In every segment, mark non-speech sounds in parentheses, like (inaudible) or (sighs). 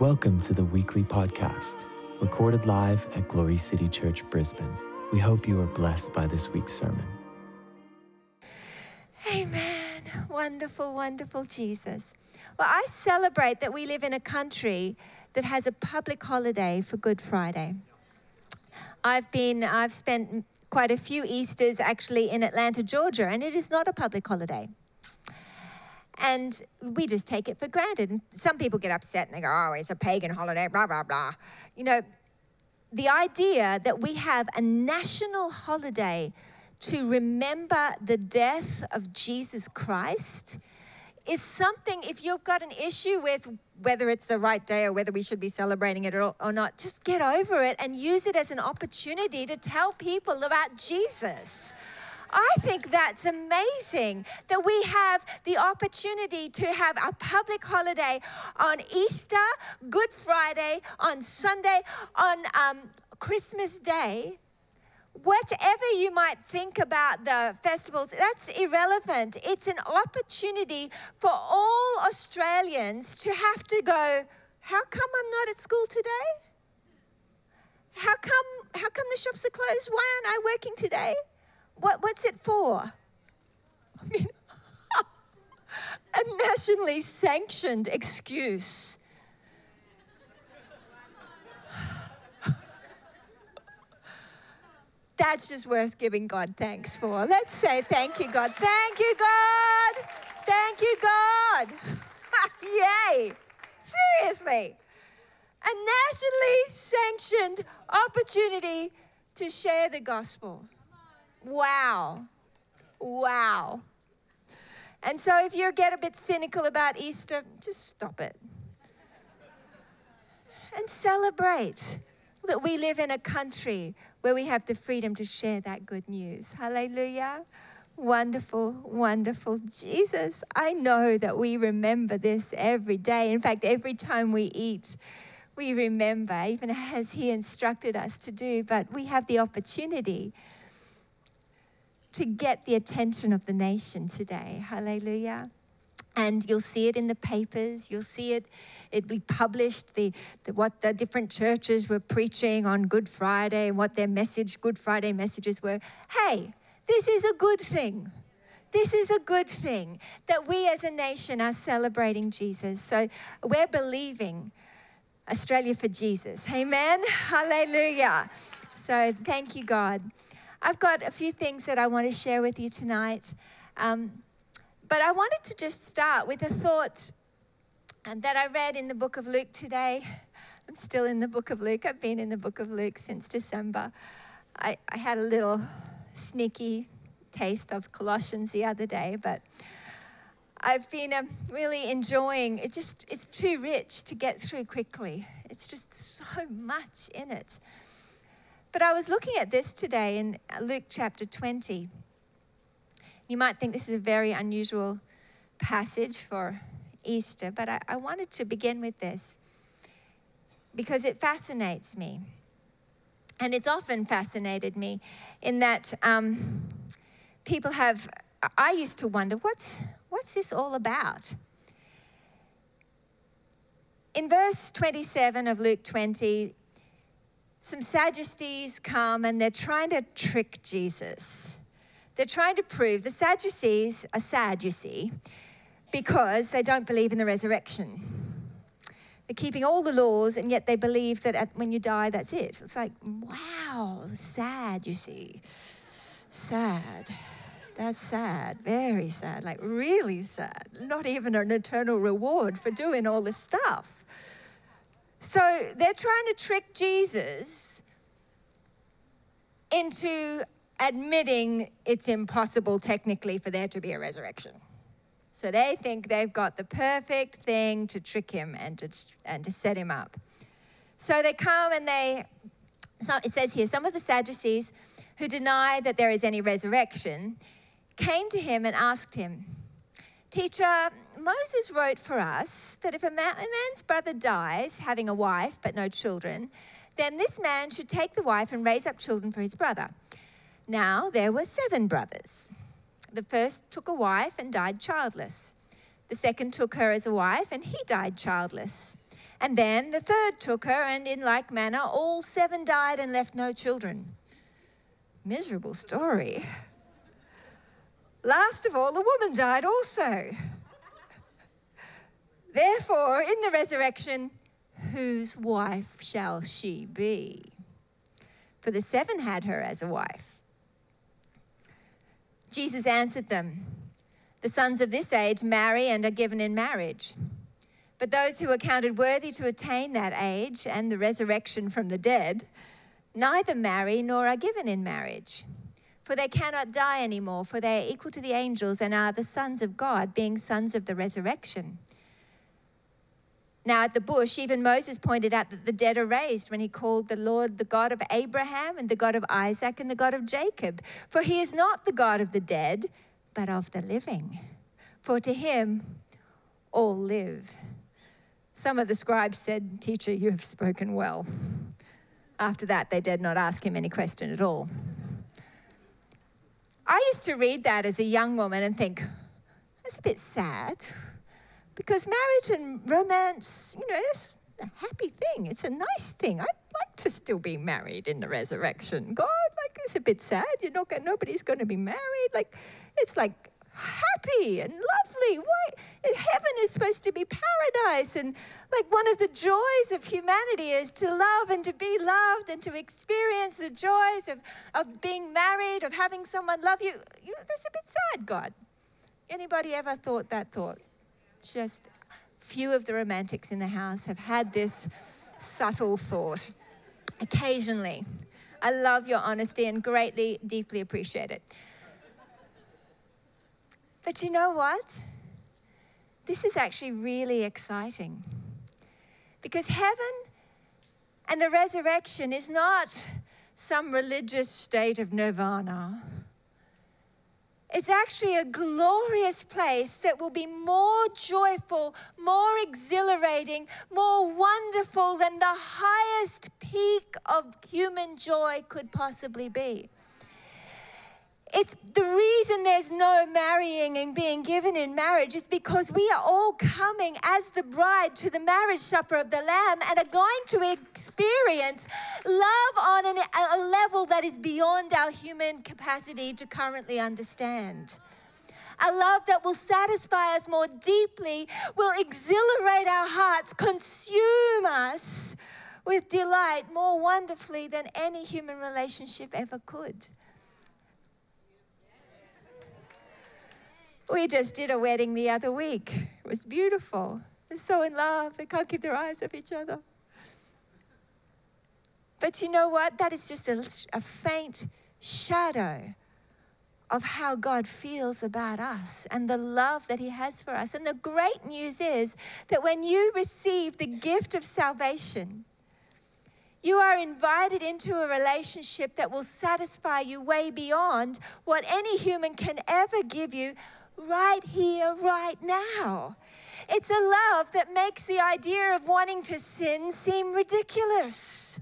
Welcome to the weekly podcast, recorded live at Glory City Church, Brisbane. We hope you are blessed by this week's sermon. Amen. Wonderful, wonderful Jesus. Well, I celebrate that we live in a country that has a public holiday for Good Friday. I've been, I've spent quite a few Easters actually in Atlanta, Georgia, and it is not a public holiday. And we just take it for granted. And some people get upset and they go, oh, it's a pagan holiday, blah, blah, blah. You know, the idea that we have a national holiday to remember the death of Jesus Christ is something, if you've got an issue with whether it's the right day or whether we should be celebrating it or, not, just get over it and use it as an opportunity to tell people about Jesus. I think that's amazing that we have the opportunity to have a public holiday on Easter, Good Friday, on Sunday, on um, Christmas Day. Whatever you might think about the festivals, that's irrelevant. It's an opportunity for all Australians to have to go, how come I'm not at school today? How come, how come the shops are closed? Why aren't I working today? What, what's it for? (laughs) A nationally sanctioned excuse. (sighs) That's just worth giving God thanks for. Let's say thank you, God. Thank you, God. Thank you, God. (laughs) Yay. Seriously. A nationally sanctioned opportunity to share the gospel. Wow. Wow. And so if you get a bit cynical about Easter, just stop it. And celebrate that we live in a country where we have the freedom to share that good news. Hallelujah. Wonderful, wonderful Jesus. I know that we remember this every day. In fact, every time we eat, we remember, even as He instructed us to do, but we have the opportunity to get the attention of the nation today. Hallelujah. And you'll see it in the papers. You'll see it. It be published. The, the, what the different churches were preaching on Good Friday and what their message, Good Friday messages were. Hey, this is a good thing. This is a good thing that we as a nation are celebrating Jesus. So we're believing Australia for Jesus. Amen. (laughs) Hallelujah. So thank you, God. I've got a few things that I want to share with you tonight. Um, but I wanted to just start with a thought that I read in the book of Luke today. I'm still in the book of Luke. I've been in the book of Luke since December. I, I had a little sneaky taste of Colossians the other day, but I've been um, really enjoying it. Just it's too rich to get through quickly. It's just so much in it. But I was looking at this today in Luke chapter 20. You might think this is a very unusual passage for Easter, but I, I wanted to begin with this because it fascinates me. And it's often fascinated me in that um, people have, I used to wonder, what's, what's this all about? In verse 27 of Luke 20, some Sadducees come and they're trying to trick Jesus. They're trying to prove the Sadducees are sad, you see, because they don't believe in the resurrection. They're keeping all the laws, and yet they believe that at, when you die, that's it. It's like, wow, sad, you see. Sad. That's sad, very sad, like really sad. Not even an eternal reward for doing all this stuff. So they're trying to trick Jesus into admitting it's impossible technically for there to be a resurrection. So they think they've got the perfect thing to trick him and to, and to set him up. So they come and they, so it says here, some of the Sadducees who deny that there is any resurrection came to him and asked him, Teacher, Moses wrote for us that if a, man, a man's brother dies, having a wife but no children, then this man should take the wife and raise up children for his brother. Now there were seven brothers. The first took a wife and died childless. The second took her as a wife, and he died childless. And then the third took her, and in like manner, all seven died and left no children. Miserable story. Last of all, the woman died also. Therefore, in the resurrection, whose wife shall she be? For the seven had her as a wife. Jesus answered them The sons of this age marry and are given in marriage. But those who are counted worthy to attain that age and the resurrection from the dead neither marry nor are given in marriage. For they cannot die anymore, for they are equal to the angels and are the sons of God, being sons of the resurrection. Now, at the bush, even Moses pointed out that the dead are raised when he called the Lord the God of Abraham and the God of Isaac and the God of Jacob. For he is not the God of the dead, but of the living. For to him all live. Some of the scribes said, Teacher, you have spoken well. After that, they dared not ask him any question at all. I used to read that as a young woman and think, that's a bit sad because marriage and romance, you know, it's a happy thing. It's a nice thing. I'd like to still be married in the resurrection. God, like, it's a bit sad. You're not, nobody's going to be married. Like, it's like happy and lovely. Why? Heaven is supposed to be paradise. And like one of the joys of humanity is to love and to be loved and to experience the joys of, of being married, of having someone love you. you that's a bit sad, God. Anybody ever thought that thought? Just few of the romantics in the house have had this subtle thought occasionally. I love your honesty and greatly, deeply appreciate it. But you know what? This is actually really exciting. Because heaven and the resurrection is not some religious state of nirvana. It's actually a glorious place that will be more joyful, more exhilarating, more wonderful than the highest peak of human joy could possibly be. It's the reason there's no marrying and being given in marriage is because we are all coming as the bride to the marriage supper of the Lamb and are going to experience love on an, a level that is beyond our human capacity to currently understand. A love that will satisfy us more deeply, will exhilarate our hearts, consume us with delight more wonderfully than any human relationship ever could. We just did a wedding the other week. It was beautiful. They're so in love, they can't keep their eyes off each other. But you know what? That is just a, a faint shadow of how God feels about us and the love that He has for us. And the great news is that when you receive the gift of salvation, you are invited into a relationship that will satisfy you way beyond what any human can ever give you right here, right now. It's a love that makes the idea of wanting to sin seem ridiculous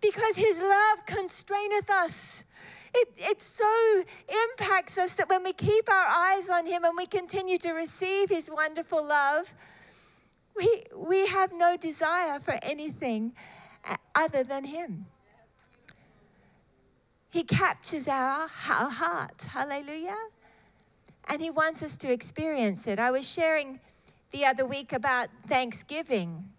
because his love constraineth us. It, it so impacts us that when we keep our eyes on him and we continue to receive his wonderful love, we, we have no desire for anything uh, other than him. He captures our, our heart. Hallelujah and He wants us to experience it. I was sharing the other week about Thanksgiving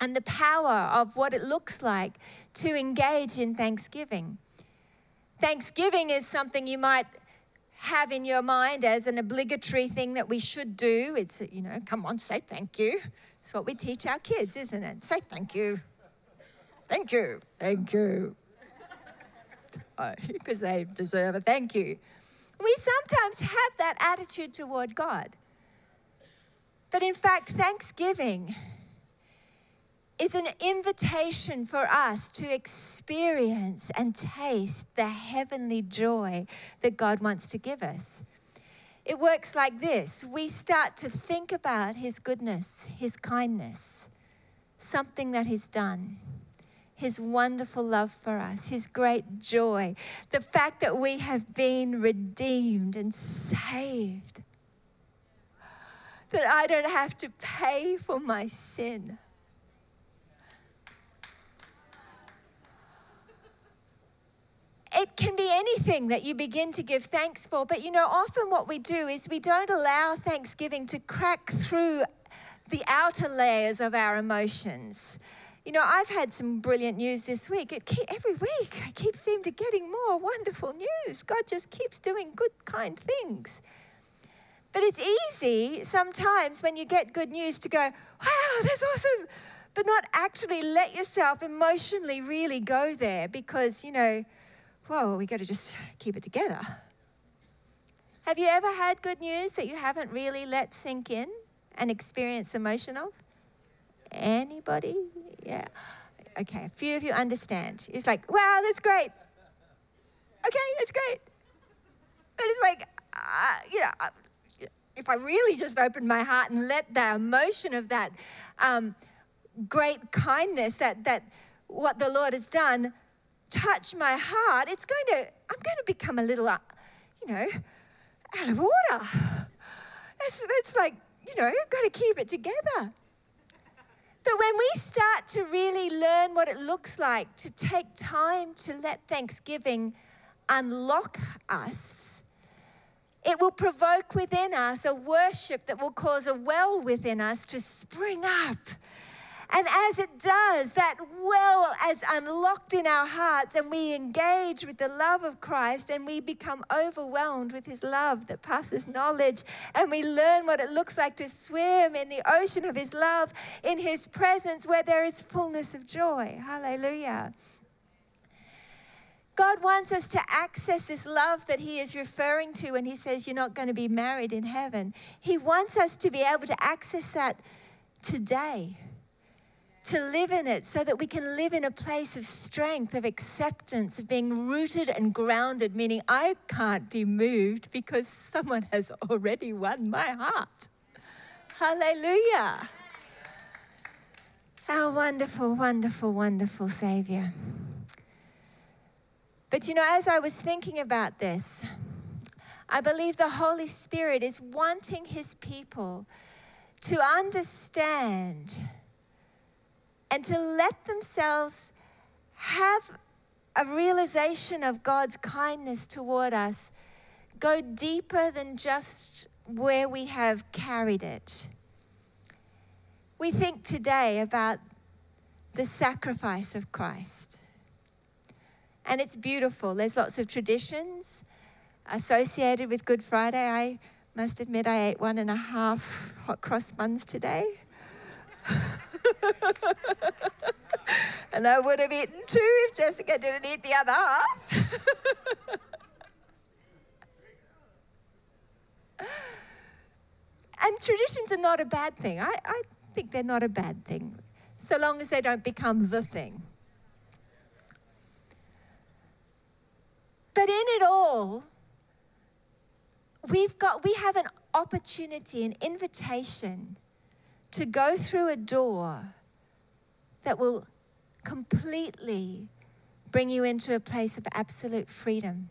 and the power of what it looks like to engage in Thanksgiving. Thanksgiving is something you might have in your mind as an obligatory thing that we should do. It's, you know, come on, say thank you. It's what we teach our kids, isn't it? Say thank you. Thank you. Thank you. (laughs) Oh, because they deserve a thank you. We sometimes have that attitude toward God. But in fact, thanksgiving is an invitation for us to experience and taste the heavenly joy that God wants to give us. It works like this we start to think about His goodness, His kindness, something that He's done his wonderful love for us, His great joy, the fact that we have been redeemed and saved, that I don't have to pay for my sin. it can be anything that you begin to give thanks for. But you know, often what we do is we don't allow thanksgiving to crack through the outer layers of our emotions. You know, I've had some brilliant news this week. Keep, every week, I keep seeming to getting more wonderful news. God just keeps doing good, kind things. But it's easy sometimes when you get good news to go, wow, that's awesome, but not actually let yourself emotionally really go there because, you know, whoa, we got to just keep it together. Have you ever had good news that you haven't really let sink in and experience emotion of? Anybody? Yeah. Okay, a few of you understand. It's like, wow, that's great. Okay, that's great. But it's like, uh, you know, if I really just opened my heart and let the emotion of that um, great kindness, that that what the Lord has done, touch my heart, it's going to, I'm going to become a little, uh, you know, out of order. That's, that's like, you know, I've got to keep it together. But when we start to really learn what it looks like to take time to let Thanksgiving unlock us, it will provoke within us a worship that will cause a well within us to spring up and as it does, that well is unlocked in our hearts, and we engage with the love of Christ, and we become overwhelmed with His love that passes knowledge, and we learn what it looks like to swim in the ocean of His love, in His presence, where there is fullness of joy. Hallelujah. God wants us to access this love that He is referring to when He says you're not going to be married in heaven. He wants us to be able to access that today to live in it so that we can live in a place of strength, of acceptance, of being rooted and grounded, meaning I can't be moved because someone has already won my heart. Hallelujah. Our wonderful, wonderful, wonderful Savior. But you know, as I was thinking about this, I believe the Holy Spirit is wanting His people to understand and to let themselves have a realization of God's kindness toward us go deeper than just where we have carried it. We think today about the sacrifice of Christ. And it's beautiful. There's lots of traditions associated with Good Friday. I must admit, I ate one and a half hot cross buns today. (laughs) (laughs) and I would have eaten two if Jessica didn't eat the other half. (laughs) and traditions are not a bad thing. I, I think they're not a bad thing, so long as they don't become the thing. But in it all, we've got we have an opportunity, an invitation to go through a door that will completely bring you into a place of absolute freedom,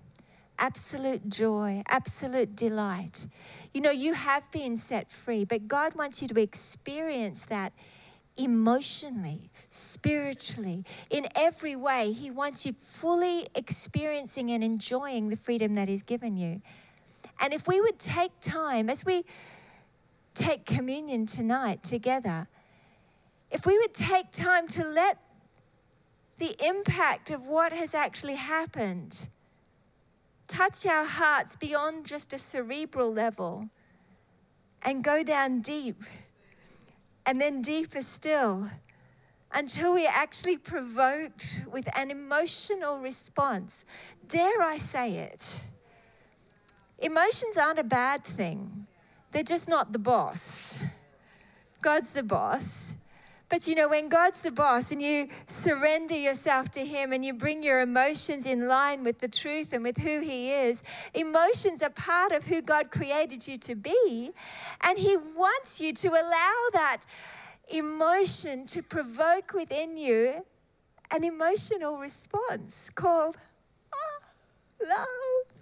absolute joy, absolute delight. You know, you have been set free, but God wants you to experience that emotionally, spiritually, in every way. He wants you fully experiencing and enjoying the freedom that He's given you. And if we would take time, as we take communion tonight together, if we would take time to let the impact of what has actually happened touch our hearts beyond just a cerebral level and go down deep and then deeper still until we are actually provoked with an emotional response. Dare I say it? Emotions aren't a bad thing. They're just not the boss. God's the boss. But you know, when God's the boss and you surrender yourself to Him and you bring your emotions in line with the truth and with who He is, emotions are part of who God created you to be. And He wants you to allow that emotion to provoke within you an emotional response called oh, love.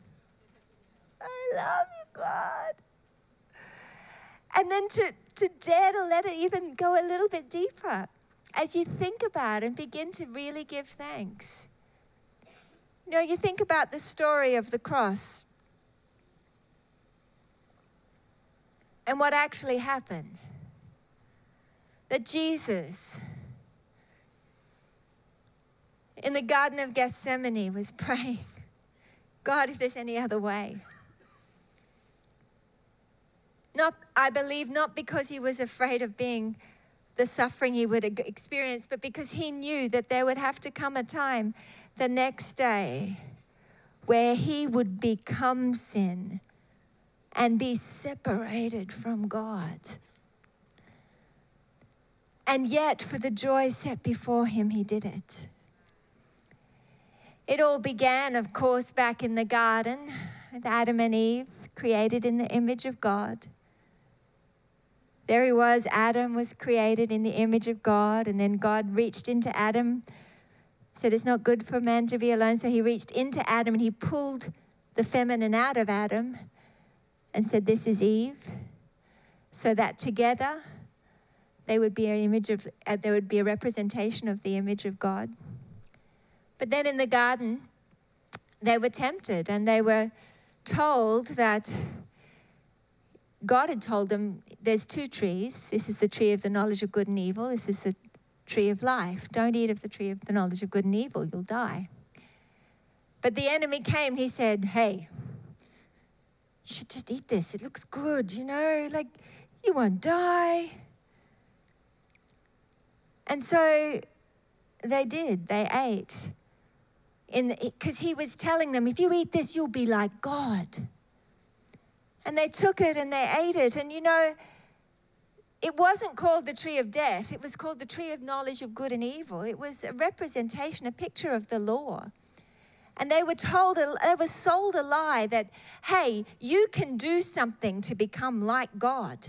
I love you, God. And then to, to dare to let it even go a little bit deeper as you think about and begin to really give thanks. You know, you think about the story of the cross and what actually happened. That Jesus, in the Garden of Gethsemane, was (laughs) praying, God, is there any other way. Not, I believe, not because he was afraid of being the suffering he would experience, but because he knew that there would have to come a time the next day where he would become sin and be separated from God. And yet, for the joy set before him, he did it. It all began, of course, back in the garden with Adam and Eve, created in the image of God. There he was, Adam was created in the image of God, and then God reached into Adam said it's not good for man to be alone. So he reached into Adam and he pulled the feminine out of Adam and said, This is Eve. So that together they would be an image of, uh, there would be a representation of the image of God. But then in the garden, they were tempted and they were told that God had told them there's two trees. This is the tree of the knowledge of good and evil. This is the tree of life. Don't eat of the tree of the knowledge of good and evil, you'll die. But the enemy came, he said, Hey, you should just eat this. It looks good, you know, like you won't die. And so they did, they ate. Because he was telling them, if you eat this, you'll be like God. And they took it and they ate it. And you know, it wasn't called the tree of death, it was called the tree of knowledge of good and evil. It was a representation, a picture of the law. And they were told, they were sold a lie that, hey, you can do something to become like God.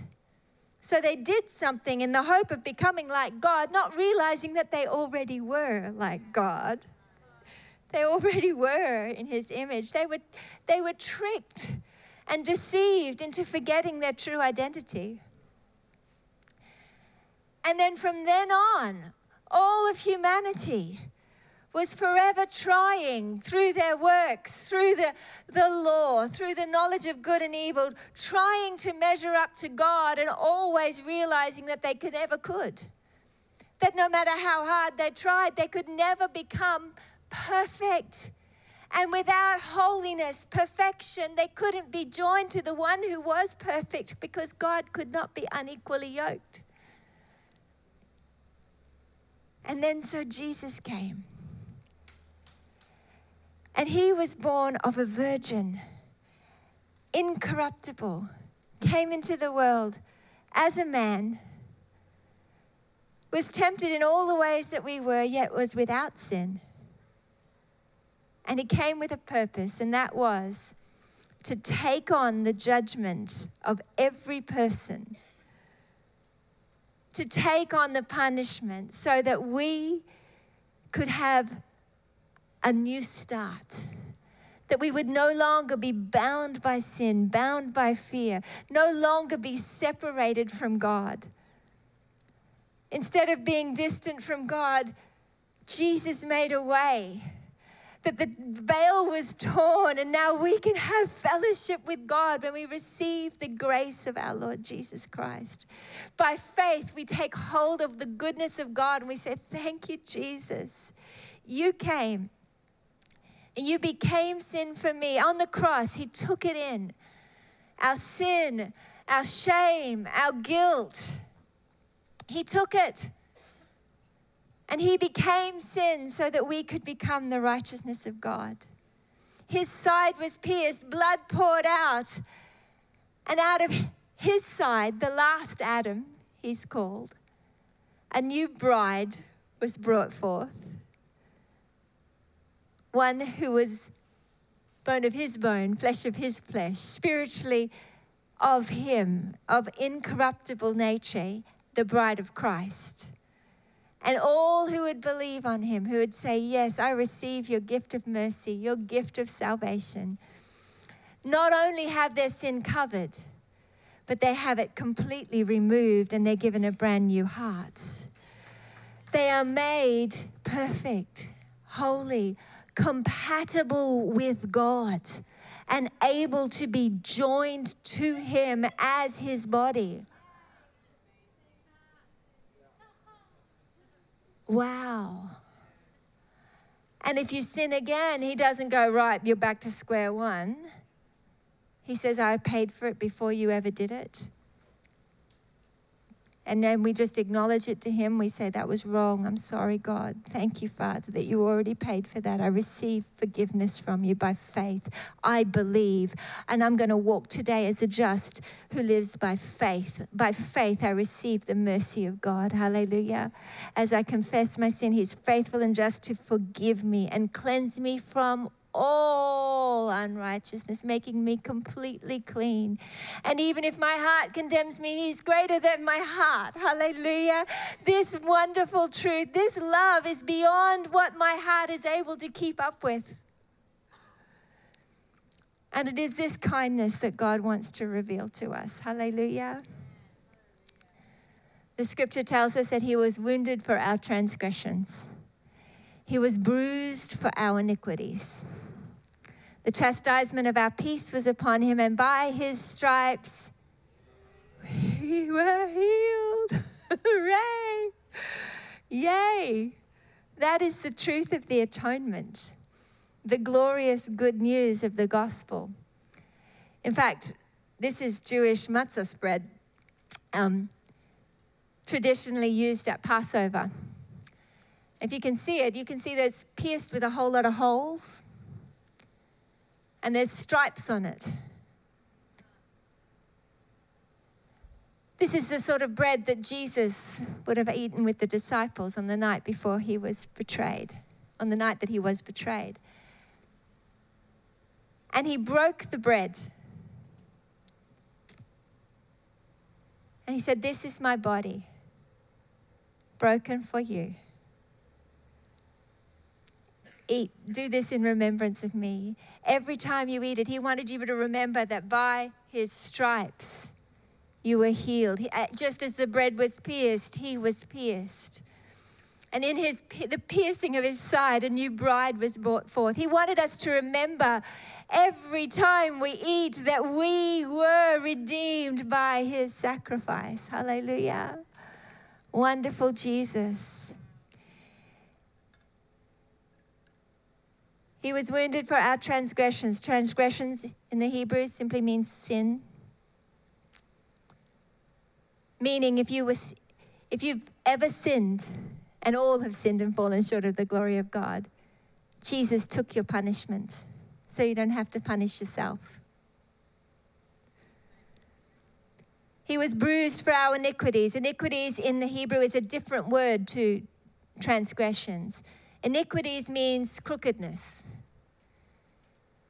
So they did something in the hope of becoming like God, not realizing that they already were like God. They already were in his image. They were, they were tricked and deceived into forgetting their true identity. And then from then on, all of humanity was forever trying through their works, through the, the law, through the knowledge of good and evil, trying to measure up to God and always realizing that they could never could. That no matter how hard they tried, they could never become perfect. And without holiness, perfection, they couldn't be joined to the one who was perfect because God could not be unequally yoked. And then so Jesus came. And he was born of a virgin, incorruptible, came into the world as a man, was tempted in all the ways that we were, yet was without sin. And he came with a purpose, and that was to take on the judgment of every person to take on the punishment so that we could have a new start. That we would no longer be bound by sin, bound by fear, no longer be separated from God. Instead of being distant from God, Jesus made a way that the veil was torn, and now we can have fellowship with God when we receive the grace of our Lord Jesus Christ. By faith, we take hold of the goodness of God and we say, Thank you, Jesus. You came and you became sin for me. On the cross, He took it in our sin, our shame, our guilt. He took it. And he became sin so that we could become the righteousness of God. His side was pierced, blood poured out. And out of his side, the last Adam, he's called, a new bride was brought forth. One who was bone of his bone, flesh of his flesh, spiritually of him, of incorruptible nature, the bride of Christ. And all who would believe on him, who would say, Yes, I receive your gift of mercy, your gift of salvation, not only have their sin covered, but they have it completely removed and they're given a brand new heart. They are made perfect, holy, compatible with God and able to be joined to Him as His body. Wow. And if you sin again, He doesn't go, right, you're back to square one. He says, I paid for it before you ever did it. And then we just acknowledge it to Him. We say, That was wrong. I'm sorry, God. Thank you, Father, that you already paid for that. I receive forgiveness from you by faith. I believe. And I'm going to walk today as a just who lives by faith. By faith, I receive the mercy of God. Hallelujah. As I confess my sin, He's faithful and just to forgive me and cleanse me from all unrighteousness, making me completely clean. And even if my heart condemns me, He's greater than my heart. Hallelujah. This wonderful truth, this love is beyond what my heart is able to keep up with. And it is this kindness that God wants to reveal to us. Hallelujah. The scripture tells us that He was wounded for our transgressions. He was bruised for our iniquities. The chastisement of our peace was upon him, and by his stripes we were healed. (laughs) Hooray! Yay! That is the truth of the atonement, the glorious good news of the gospel. In fact, this is Jewish matzah bread, um, traditionally used at Passover. If you can see it, you can see that it's pierced with a whole lot of holes and there's stripes on it. This is the sort of bread that Jesus would have eaten with the disciples on the night before he was betrayed, on the night that he was betrayed. And he broke the bread. And he said, This is my body, broken for you eat, do this in remembrance of me. Every time you eat it, he wanted you to remember that by his stripes you were healed. Uh, just as the bread was pierced, he was pierced. And in his the piercing of his side, a new bride was brought forth. He wanted us to remember every time we eat that we were redeemed by his sacrifice. Hallelujah. Wonderful Jesus. He was wounded for our transgressions. Transgressions in the Hebrew simply means sin. Meaning, if, you was, if you've ever sinned, and all have sinned and fallen short of the glory of God, Jesus took your punishment so you don't have to punish yourself. He was bruised for our iniquities. Iniquities in the Hebrew is a different word to transgressions. Iniquities means crookedness.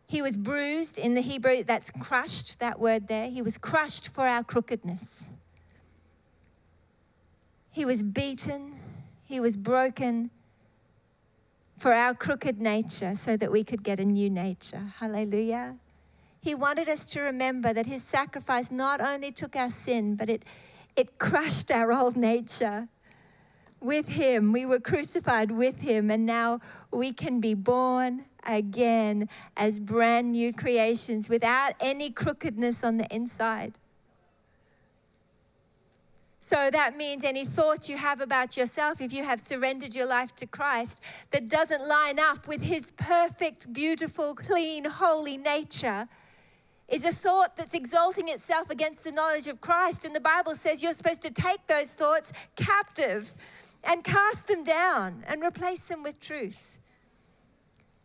He was bruised in the Hebrew, that's crushed, that word there. He was crushed for our crookedness. He was beaten, he was broken for our crooked nature so that we could get a new nature. Hallelujah. He wanted us to remember that his sacrifice not only took our sin, but it, it crushed our old nature with him. We were crucified with him, and now we can be born again as brand new creations without any crookedness on the inside. So that means any thought you have about yourself, if you have surrendered your life to Christ, that doesn't line up with his perfect, beautiful, clean, holy nature, is a thought that's exalting itself against the knowledge of Christ. And the Bible says you're supposed to take those thoughts captive and cast them down and replace them with truth.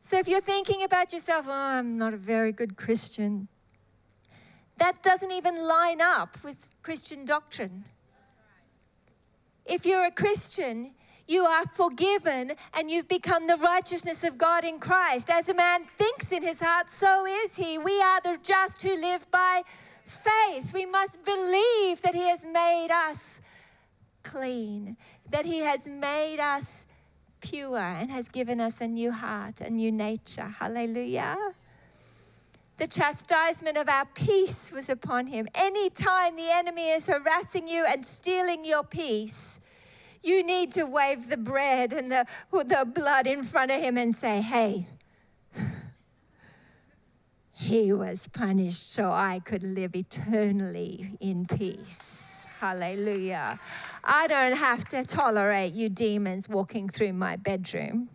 So if you're thinking about yourself, oh, I'm not a very good Christian, that doesn't even line up with Christian doctrine. If you're a Christian, you are forgiven and you've become the righteousness of God in Christ. As a man thinks in his heart, so is he. We are the just who live by faith. We must believe that he has made us clean that He has made us pure and has given us a new heart, a new nature. Hallelujah. The chastisement of our peace was upon him. Anytime the enemy is harassing you and stealing your peace, you need to wave the bread and the, the blood in front of him and say, Hey, (sighs) he was punished so I could live eternally in peace. Hallelujah. I don't have to tolerate you demons walking through my bedroom.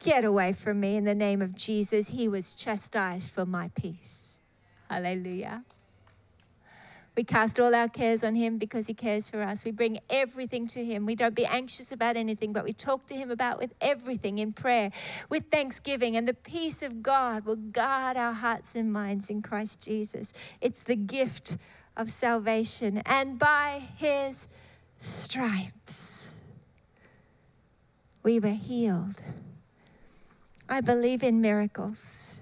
Get away from me in the name of Jesus. He was chastised for my peace. Hallelujah. We cast all our cares on Him because He cares for us. We bring everything to Him. We don't be anxious about anything, but we talk to Him about with everything in prayer, with thanksgiving, and the peace of God will guard our hearts and minds in Christ Jesus. It's the gift of salvation, and by His stripes we were healed. I believe in miracles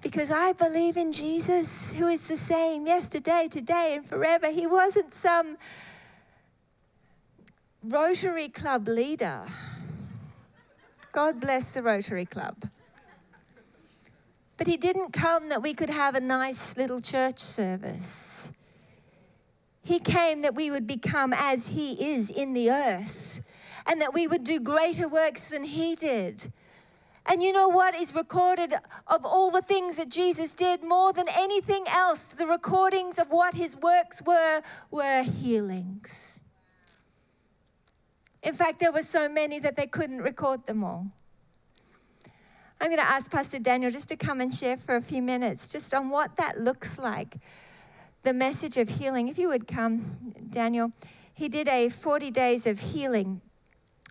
because I believe in Jesus, who is the same yesterday, today, and forever. He wasn't some Rotary Club leader. God bless the Rotary Club. But he didn't come that we could have a nice little church service. He came that we would become as he is in the earth and that we would do greater works than he did. And you know what is recorded of all the things that Jesus did more than anything else? The recordings of what his works were were healings. In fact, there were so many that they couldn't record them all. I'm going to ask Pastor Daniel just to come and share for a few minutes just on what that looks like. The message of healing. If you would come, Daniel. He did a 40 days of healing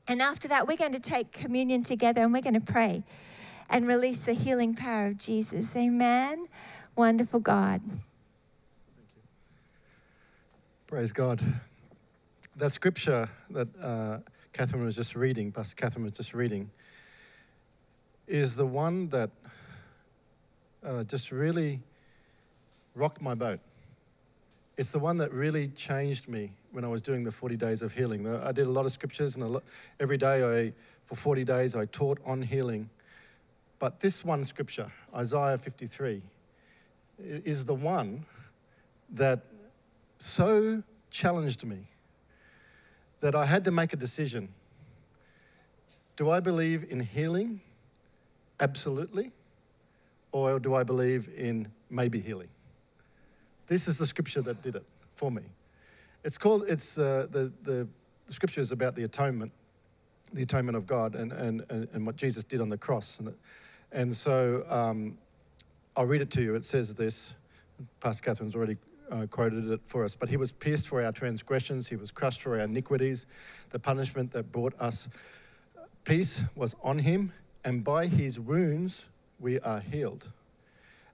and after that, we're going to take communion together and we're going to pray and release the healing power of Jesus. Amen. Wonderful God. Praise God. That scripture that uh, Catherine was just reading, Pastor Catherine was just reading, is the one that uh, just really rocked my boat. It's the one that really changed me when I was doing the 40 days of healing. I did a lot of scriptures, and lot, every day I, for 40 days, I taught on healing. But this one scripture, Isaiah 53, is the one that so challenged me that I had to make a decision. Do I believe in healing? Absolutely. Or do I believe in maybe healing? This is the scripture that did it for me. It's called, it's uh, the, the, the scripture is about the atonement, the atonement of God and, and, and what Jesus did on the cross. And, and so um, I'll read it to you. It says this. Pastor Catherine's already uh, quoted it for us. But he was pierced for our transgressions, he was crushed for our iniquities. The punishment that brought us peace was on him, and by his wounds we are healed.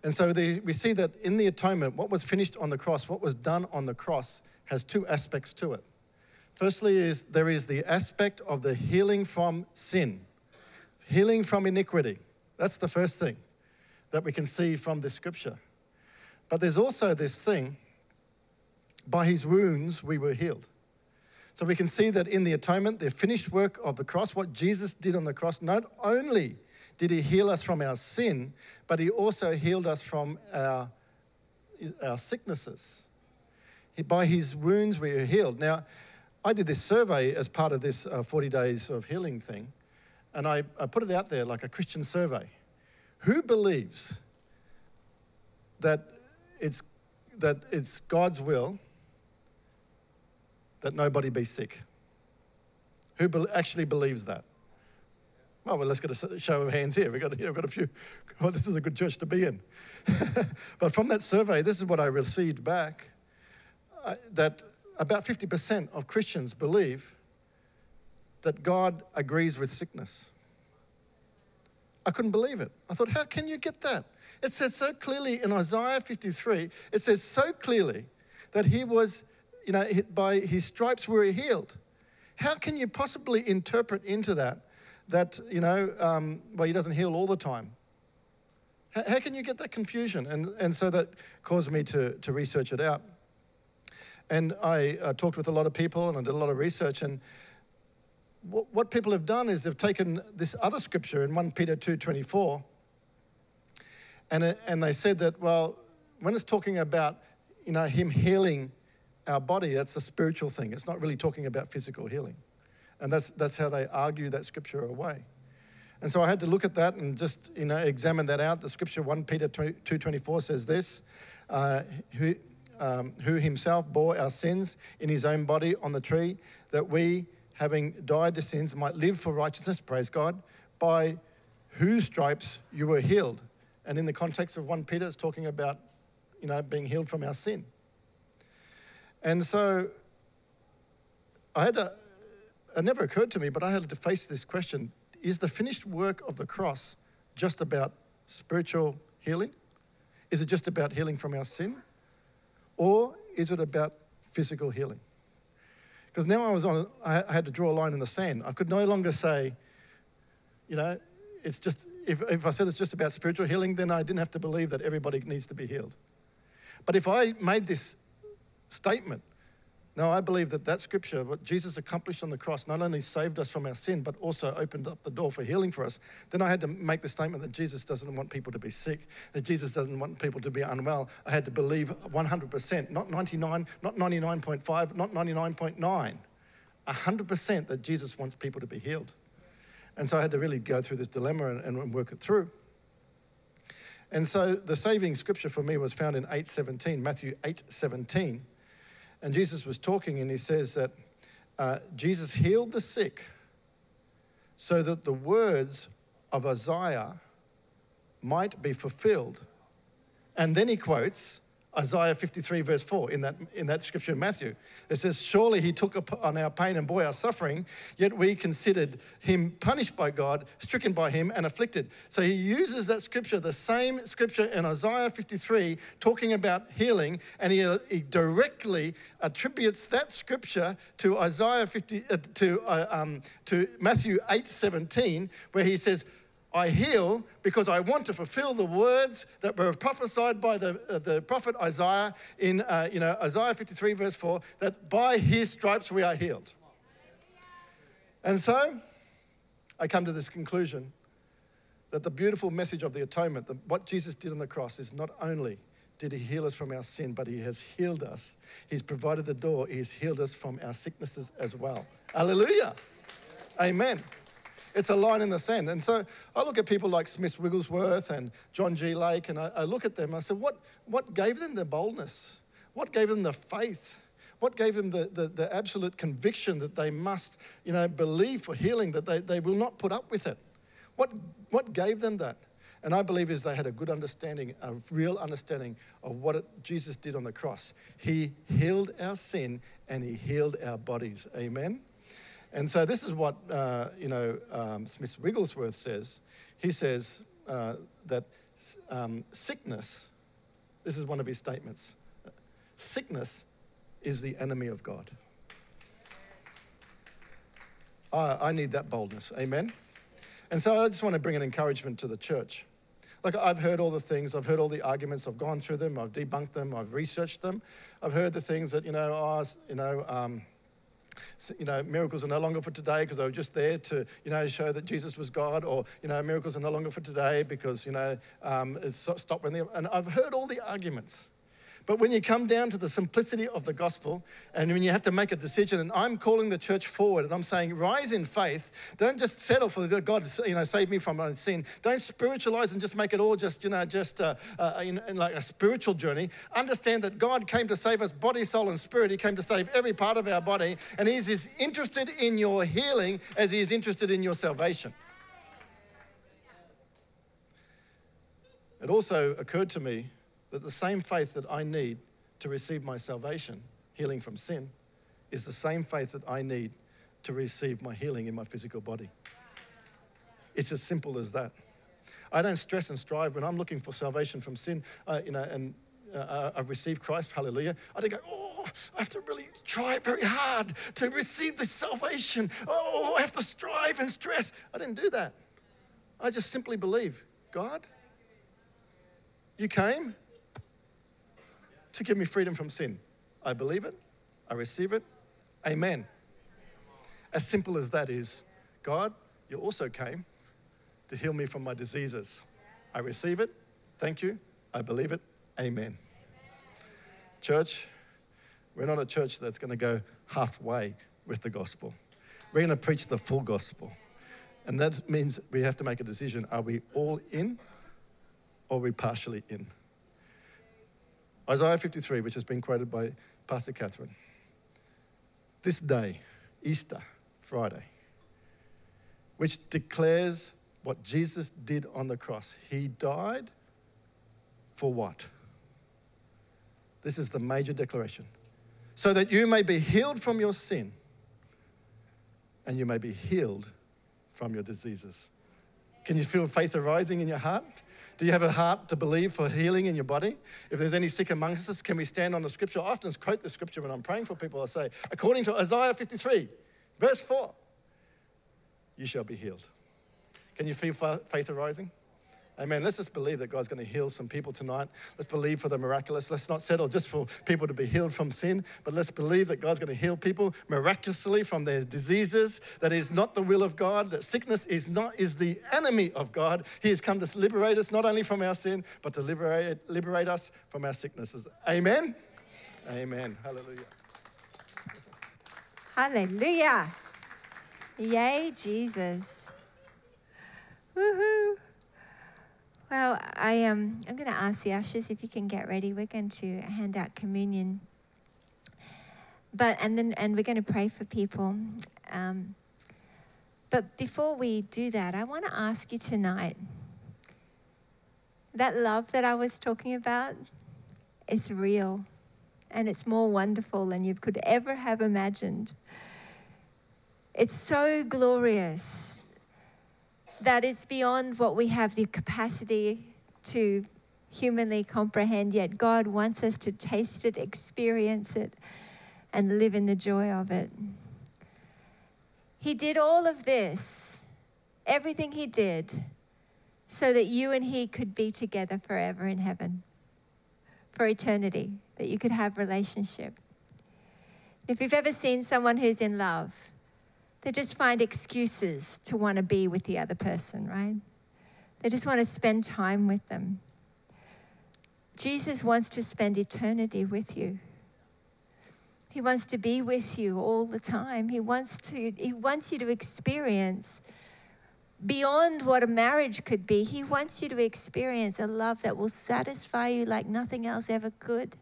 And so the, we see that in the atonement, what was finished on the cross, what was done on the cross, has two aspects to it. Firstly, is there is the aspect of the healing from sin, healing from iniquity. That's the first thing that we can see from this scripture. But there's also this thing by his wounds we were healed. So we can see that in the atonement, the finished work of the cross, what Jesus did on the cross, not only did he heal us from our sin, but he also healed us from our, our sicknesses. By his wounds we are healed. Now, I did this survey as part of this uh, 40 days of healing thing, and I, I put it out there like a Christian survey. Who believes that it's, that it's God's will that nobody be sick? Who be- actually believes that? Well, let's get a show of hands here. We've got, we've got a few. Well, this is a good church to be in. (laughs) but from that survey, this is what I received back uh, that about 50% of Christians believe that God agrees with sickness. I couldn't believe it. I thought, how can you get that? It says so clearly in Isaiah 53, it says so clearly that he was, you know, by his stripes were healed. How can you possibly interpret into that that, you know, um, well, he doesn't heal all the time? How, how can you get that confusion? And, and so that caused me to, to research it out. And I uh, talked with a lot of people and I did a lot of research. And what, what people have done is they've taken this other scripture in 1 Peter 2.24 and, it, and they said that, well, when it's talking about, you know, him healing our body, that's a spiritual thing. It's not really talking about physical healing. And that's, that's how they argue that scripture away. And so I had to look at that and just, you know, examine that out. The scripture 1 Peter 2.24 says this, uh, who, um, who himself bore our sins in his own body on the tree, that we, having died to sins, might live for righteousness, praise God, by whose stripes you were healed. And in the context of 1 Peter, it's talking about, you know, being healed from our sin. And so I had to, it never occurred to me, but I had to face this question is the finished work of the cross just about spiritual healing? Is it just about healing from our sin? Or is it about physical healing? Because now I was on, I had to draw a line in the sand. I could no longer say, you know, it's just, if, if I said it's just about spiritual healing, then I didn't have to believe that everybody needs to be healed. But if I made this statement no, I believe that that scripture, what Jesus accomplished on the cross, not only saved us from our sin, but also opened up the door for healing for us. Then I had to make the statement that Jesus doesn't want people to be sick, that Jesus doesn't want people to be unwell. I had to believe 100%, not 99, not 99.5, not 99.9, 100% that Jesus wants people to be healed. And so I had to really go through this dilemma and, and work it through. And so the saving scripture for me was found in 8:17, Matthew 8:17 and Jesus was talking, and he says that uh, Jesus healed the sick so that the words of Isaiah might be fulfilled. And then he quotes Isaiah 53, verse 4, in that, in that scripture in Matthew. It says, Surely he took on our pain and bore our suffering, yet we considered him punished by God, stricken by him, and afflicted. So he uses that scripture, the same scripture in Isaiah 53, talking about healing, and he, he directly attributes that scripture to Isaiah 50, uh, to, uh, um, to Matthew 8, 17, where he says, I heal because I want to fulfill the words that were prophesied by the, uh, the prophet Isaiah in uh, you know, Isaiah 53, verse 4, that by his stripes we are healed. And so I come to this conclusion that the beautiful message of the atonement, the, what Jesus did on the cross, is not only did he heal us from our sin, but he has healed us. He's provided the door, he's healed us from our sicknesses as well. Hallelujah. Amen. It's a line in the sand. And so I look at people like Smith Wigglesworth and John G. Lake, and I, I look at them I said, what, what gave them the boldness? What gave them the faith? What gave them the, the, the, absolute conviction that they must, you know, believe for healing, that they, they will not put up with it? What, what gave them that? And I believe is they had a good understanding, a real understanding of what it, Jesus did on the cross. He healed our sin and he healed our bodies. Amen. And so this is what, uh, you know, um, Smith Wigglesworth says. He says uh, that um, sickness, this is one of his statements, sickness is the enemy of God. I, I need that boldness, amen? And so I just want to bring an encouragement to the church. Like I've heard all the things, I've heard all the arguments, I've gone through them, I've debunked them, I've researched them. I've heard the things that, you know, oh, you know, um, you know, miracles are no longer for today because they were just there to, you know, show that Jesus was God, or, you know, miracles are no longer for today because, you know, um, it's stopped when they, and I've heard all the arguments. But when you come down to the simplicity of the gospel, and when you have to make a decision, and I'm calling the church forward, and I'm saying, rise in faith. Don't just settle for God, you know, save me from my sin. Don't spiritualize and just make it all just, you know, just uh, uh, in, in like a spiritual journey. Understand that God came to save us body, soul, and spirit. He came to save every part of our body, and He's as interested in your healing as He is interested in your salvation. It also occurred to me that the same faith that I need to receive my salvation, healing from sin, is the same faith that I need to receive my healing in my physical body. It's as simple as that. I don't stress and strive when I'm looking for salvation from sin, uh, you know, and uh, I've received Christ, hallelujah. I don't go, oh, I have to really try very hard to receive this salvation. Oh, I have to strive and stress. I didn't do that. I just simply believe, God, you came, to give me freedom from sin. I believe it, I receive it. Amen. As simple as that is, God, you also came to heal me from my diseases. I receive it. Thank you. I believe it. Amen. Church, we're not a church that's going to go halfway with the gospel. We're going to preach the full gospel. And that means we have to make a decision. Are we all in or are we partially in? Isaiah 53, which has been quoted by Pastor Catherine. This day, Easter, Friday, which declares what Jesus did on the cross. He died for what? This is the major declaration. So that you may be healed from your sin and you may be healed from your diseases. Can you feel faith arising in your heart? Do you have a heart to believe for healing in your body? If there's any sick amongst us, can we stand on the scripture? I often quote the scripture when I'm praying for people. I say, according to Isaiah 53, verse 4, you shall be healed. Can you feel faith arising? Amen. Let's just believe that God's going to heal some people tonight. Let's believe for the miraculous. Let's not settle just for people to be healed from sin, but let's believe that God's going to heal people miraculously from their diseases. That is not the will of God. That sickness is not is the enemy of God. He has come to liberate us not only from our sin, but to liberate, liberate us from our sicknesses. Amen. Amen. Hallelujah. Hallelujah. Yay, Jesus. Woohoo. Well, I. Um, I'm going to ask the ushers if you can get ready. We're going to hand out communion. But and then and we're going to pray for people. Um, but before we do that, I want to ask you tonight. That love that I was talking about is real, and it's more wonderful than you could ever have imagined. It's so glorious that it's beyond what we have the capacity to humanly comprehend, yet God wants us to taste it, experience it, and live in the joy of it. He did all of this, everything He did, so that you and He could be together forever in heaven, for eternity, that you could have relationship. If you've ever seen someone who's in love, they just find excuses to want to be with the other person, right? They just want to spend time with them. Jesus wants to spend eternity with you. He wants to be with you all the time. He wants to he wants you to experience beyond what a marriage could be. He wants you to experience a love that will satisfy you like nothing else ever could.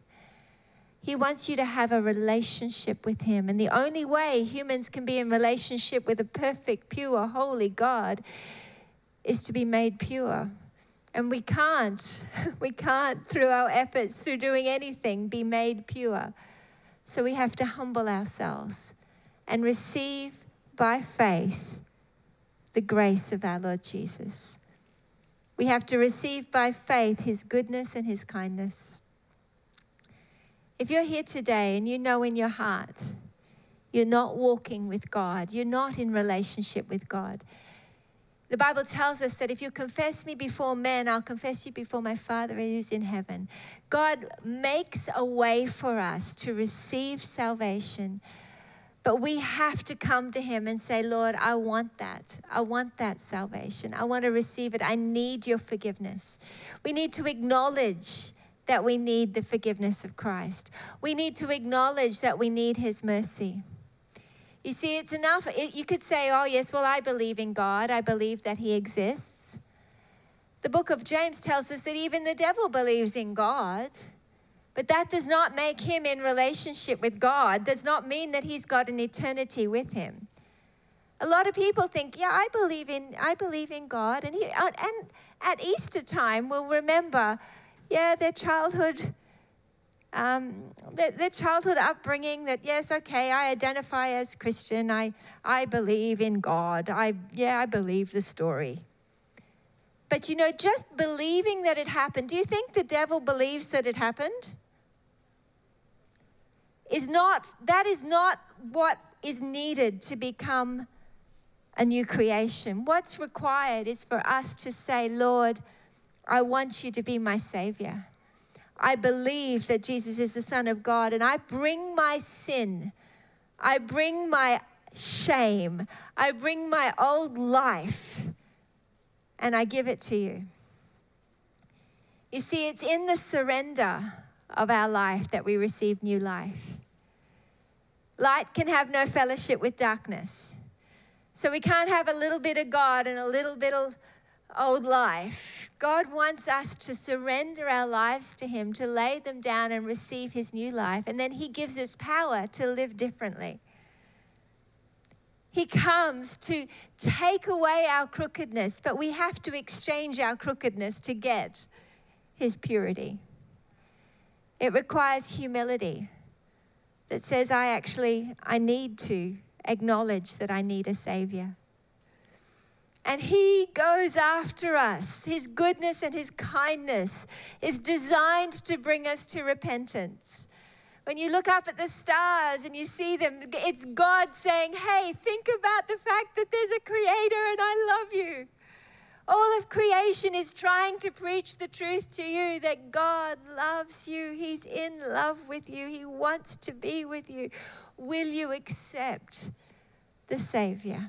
He wants you to have a relationship with Him. And the only way humans can be in relationship with a perfect, pure, holy God is to be made pure. And we can't, (laughs) we can't, through our efforts, through doing anything, be made pure. So we have to humble ourselves and receive by faith the grace of our Lord Jesus. We have to receive by faith His goodness and His kindness. If you're here today and you know in your heart you're not walking with God, you're not in relationship with God, the Bible tells us that if you confess me before men, I'll confess you before my Father who's in heaven. God makes a way for us to receive salvation. But we have to come to Him and say, Lord, I want that. I want that salvation. I want to receive it. I need your forgiveness. We need to acknowledge that we need the forgiveness of Christ. We need to acknowledge that we need His mercy. You see, it's enough. It, you could say, oh, yes, well, I believe in God, I believe that He exists. The book of James tells us that even the devil believes in God. But that does not make him in relationship with God, does not mean that he's got an eternity with him. A lot of people think, yeah, I believe in I believe in God. And he uh, and at Easter time we'll remember yeah, their childhood, um, their, their childhood upbringing that, yes, okay, I identify as Christian. I, I believe in God. I, yeah, I believe the story. But you know, just believing that it happened, do you think the devil believes that it happened? Is not, that is not what is needed to become a new creation. What's required is for us to say, Lord, I want you to be my Savior. I believe that Jesus is the Son of God, and I bring my sin, I bring my shame, I bring my old life, and I give it to you. You see, it's in the surrender of our life that we receive new life. Light can have no fellowship with darkness. So we can't have a little bit of God and a little bit of old life. God wants us to surrender our lives to Him, to lay them down and receive His new life. And then He gives us power to live differently. He comes to take away our crookedness, but we have to exchange our crookedness to get His purity. It requires humility that says, I actually, I need to acknowledge that I need a Savior. And He goes after us. His goodness and His kindness is designed to bring us to repentance. When you look up at the stars and you see them, it's God saying, Hey, think about the fact that there's a creator and I love you. All of creation is trying to preach the truth to you that God loves you. He's in love with you. He wants to be with you. Will you accept the Savior?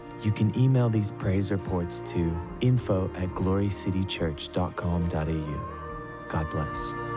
You can email these praise reports to info at glorycitychurch.com.au. God bless.